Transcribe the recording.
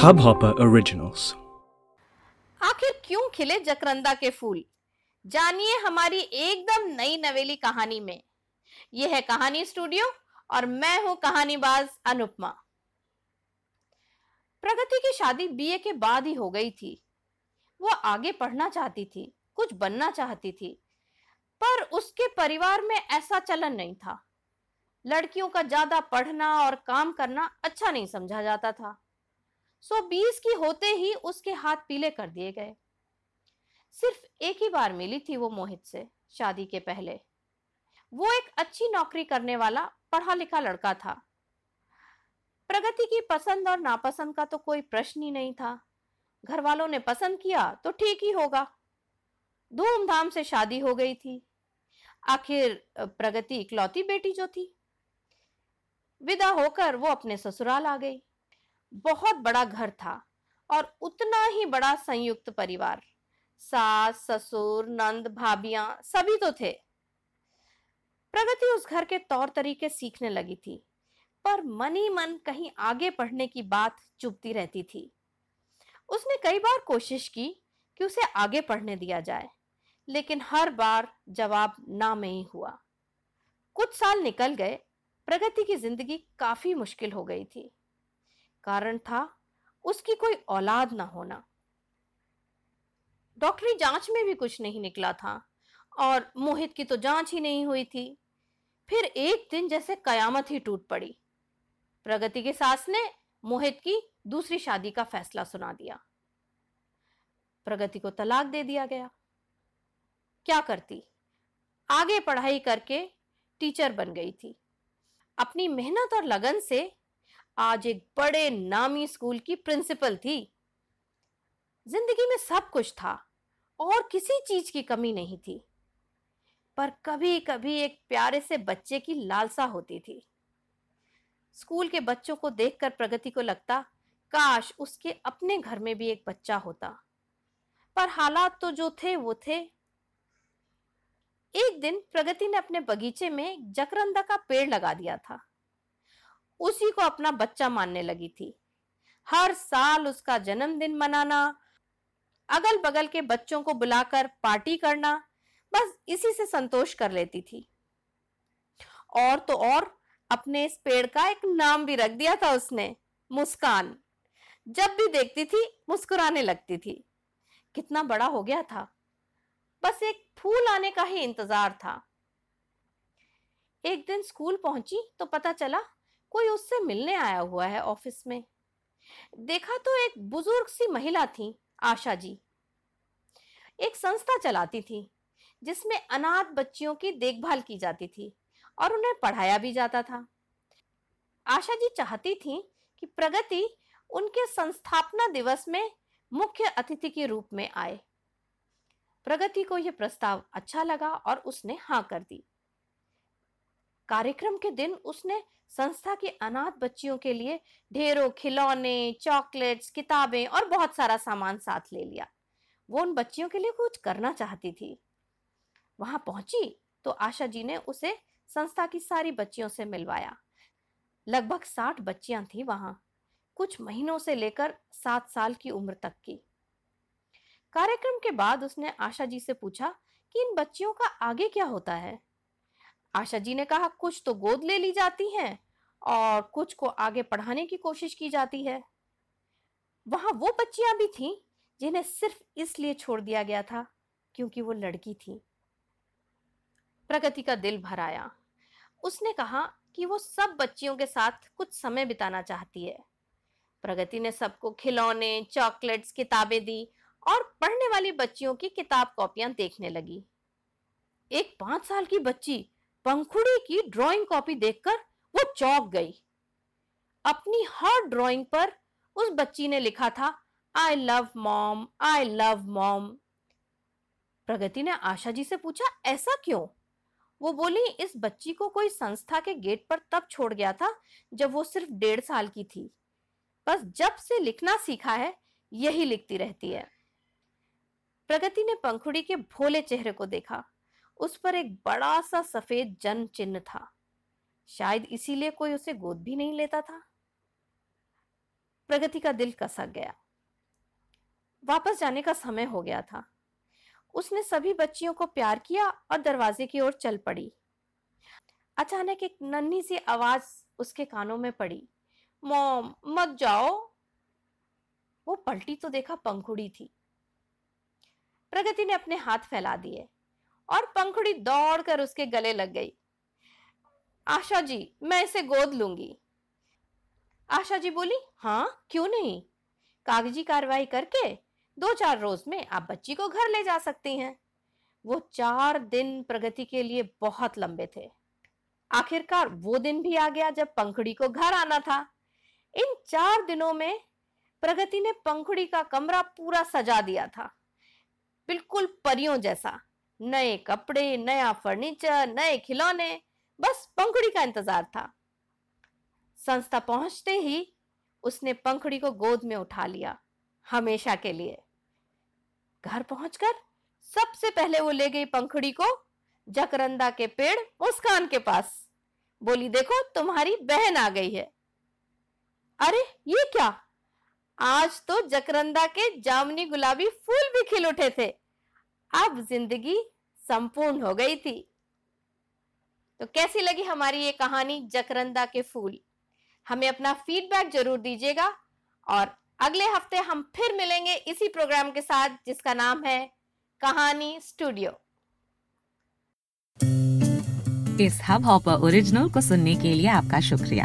Hubhopper Originals. आखिर क्यों खिले जकरंदा के फूल? जानिए हमारी एकदम नई नवेली कहानी में। यह है कहानी स्टूडियो और मैं हूँ कहानीबाज अनुपमा। प्रगति की शादी बीए के बाद ही हो गई थी। वो आगे पढ़ना चाहती थी, कुछ बनना चाहती थी, पर उसके परिवार में ऐसा चलन नहीं था। लड़कियों का ज़्यादा पढ़ना और काम करना अच्छा नहीं समझा जाता था। सो बीस की होते ही उसके हाथ पीले कर दिए गए। सिर्फ़ एक ही बार मिली थी वो मोहित से, शादी के पहले। वो एक अच्छी नौकरी करने वाला पढ़ा लिखा लड़का था। प्रगति की पसंद और नापसंद का तो कोई प्रश्न ही नहीं था। घर वालों ने पसंद किया तो ठीक ही होगा। धूमधाम से शादी हो गई थी। आखिर प्रगति इकलौती बेटी जो थी। विदा होकर वो अपने ससुराल आ गई। बहुत बड़ा घर था और उतना ही बड़ा संयुक्त परिवार। सास, ससुर, नंद, भाभियाँ सभी तो थे। प्रगति उस घर के तौर तरीके सीखने लगी थी, पर मन ही मन कहीं आगे पढ़ने की बात चुपती रहती थी। उसने कई बार कोशिश की कि उसे आगे पढ़ने दिया जाए, लेकिन हर बार जवाब ना में ही हुआ। कुछ साल निकल गए, प्रगति की ज़िंदगी काफ़ी मुश्किल हो गई थी। कारण था उसकी कोई औलाद ना होना। डॉक्टरी जाँच में भी कुछ नहीं निकला था और मोहित की तो जाँच ही नहीं हुई थी। फिर एक दिन जैसे कयामत ही टूट पड़ी। प्रगति के सास ने मोहित की दूसरी शादी का फैसला सुना दिया। प्रगति को तलाक दे दिया गया। क्या करती? आगे पढ़ाई करके टीचर बन गई थी। अपनी मेहनत और लगन से आज एक बड़े नामी स्कूल की प्रिंसिपल थी। ज़िंदगी में सब कुछ था और किसी चीज़ की कमी नहीं थी। पर कभी कभी एक प्यारे से बच्चे की लालसा होती थी। स्कूल के बच्चों को देखकर प्रगति को लगता, काश उसके अपने घर में भी एक बच्चा होता। पर हालात तो जो थे, वो थे। एक दिन प्रगति ने अपने बगीचे में जकरंदा का पेड़ लगा दिया था। उसी को अपना बच्चा मानने लगी थी। हर साल उसका जन्मदिन मनाना अगल बगल के बच्चों को बुलाकर पार्टी करना, बस इसी से संतोष कर लेती थी। और तो और, अपने इस पेड़ का एक नाम भी रख दिया था उसने, मुस्कान। जब भी देखती थी, मुस्कुराने लगती थी। कितना बड़ा हो गया था। बस एक फूल आने का ही इंतज़ार था। एक दिन स्कूल पहुँची तो पता चला कोई उससे मिलने आया हुआ है ऑफ़िस में? देखा तो एक बुज़ुर्ग सी महिला थी, आशा जी। एक संस्था चलाती थी, जिसमें अनाथ बच्चियों की देखभाल की जाती थी और उन्हें पढ़ाया भी जाता था। आशा जी चाहती थी कि प्रगति उनके संस्थापना दिवस में मुख्य अतिथि के रूप में आए। प्रगति को यह प्रस्ताव अच्छा लगा और उसने हाँ कर दी। कार्यक्रम के दिन उसने संस्था की अनाथ बच्चियों के लिए ढेरों खिलौने, चॉकलेट्स, किताबें और बहुत सारा सामान साथ ले लिया। वो उन बच्चियों के लिए कुछ करना चाहती थी। वहाँ पहुँची तो आशा जी ने उसे संस्था की सारी बच्चियों से मिलवाया। लगभग साठ बच्चियाँ थी वहाँ, कुछ महीनों से लेकर सात साल की उम्र तक की। कार्यक्रम के बाद उसने आशा जी से पूछा कि इन बच्चियों का आगे क्या होता है? आशा जी ने कहा, कुछ तो गोद ले ली जाती हैं और कुछ को आगे पढ़ाने की कोशिश की जाती है। वहाँ वो बच्चियाँ भी थीं जिन्हें सिर्फ़ इसलिए छोड़ दिया गया था क्योंकि वो लड़की थी। प्रगति का दिल भर आया। उसने कहा कि वो सब बच्चियों के साथ कुछ समय बिताना चाहती है। प्रगति ने सबको खिलौने, चॉकलेट्स, किताबें दी और पढ़ने वाली बच्चियों की किताब कॉपियाँ देखने लगी। एक पाँच साल की बच्ची पंखुड़ी की ड्राइंग कॉपी देखकर वो चौंक गई। अपनी हर ड्राइंग पर उस बच्ची ने लिखा था I love mom I love mom Pragati ने आशा जी से पूछा, ऐसा क्यों? वो बोली, इस बच्ची को कोई संस्था के गेट पर तब छोड़ गया था जब वो सिर्फ़ डेढ़ साल की थी। बस जब से लिखना सीखा है, यही लिखती रहती है। प्रगति ने पंखुड़ी के भोले चेहरे को देखा। उस पर एक बड़ा सा सफ़ेद जन्म चिन्ह था। शायद इसीलिए कोई उसे गोद भी नहीं लेता था। प्रगति का दिल कसक गया। वापस जाने का समय हो गया था। उसने सभी बच्चियों को प्यार किया और दरवाजे की ओर चल पड़ी। अचानक एक नन्ही सी आवाज़ उसके कानों में पड़ी। मॉम, मत जाओ। वो पलटी तो देखा पंखुड़ी थी। प्रगति ने अपने हाथ फैला दिए। और पंखुड़ी दौड़कर उसके गले लग गई। आशा जी, मैं इसे गोद लूँगी। आशा जी बोली हाँ क्यों नहीं? कागज़ी कार्रवाई करके दो चार रोज में आप बच्ची को घर ले जा सकती हैं। वो चार दिन प्रगति के लिए बहुत लंबे थे। आखिरकार वो दिन भी आ गया जब पंखुड़ी को घर आना था। इन चार दिनों में प्रगति ने पंखुड़ी का कमरा पूरा सजा दिया था। बिल्कुल परियों जैसा। नए कपड़े, नया फर्नीचर, नए खिलौने, बस पंखुड़ी का इंतज़ार था। संस्था पहुँचते ही उसने पंखुड़ी को गोद में उठा लिया, हमेशा के लिए। घर पहुंचकर सबसे पहले वो ले गई पंखुड़ी को, जकरंदा के पेड़ मुस्कान के पास। बोली, देखो, तुम्हारी बहन आ गई है। अरे, ये क्या? आज तो जकरंदा के जामनी गुलाबी फूल भी खिल उठे थे। अब ज़िंदगी संपूर्ण हो गई थी। तो कैसी लगी हमारी ये कहानी जकरंदा के फूल? हमें अपना फीडबैक ज़रूर दीजिएगा और अगले हफ़्ते हम फिर मिलेंगे इसी प्रोग्राम के साथ जिसका नाम है कहानी स्टूडियो इस हब हॉपर ओरिजिनल को सुनने के लिए आपका शुक्रिया।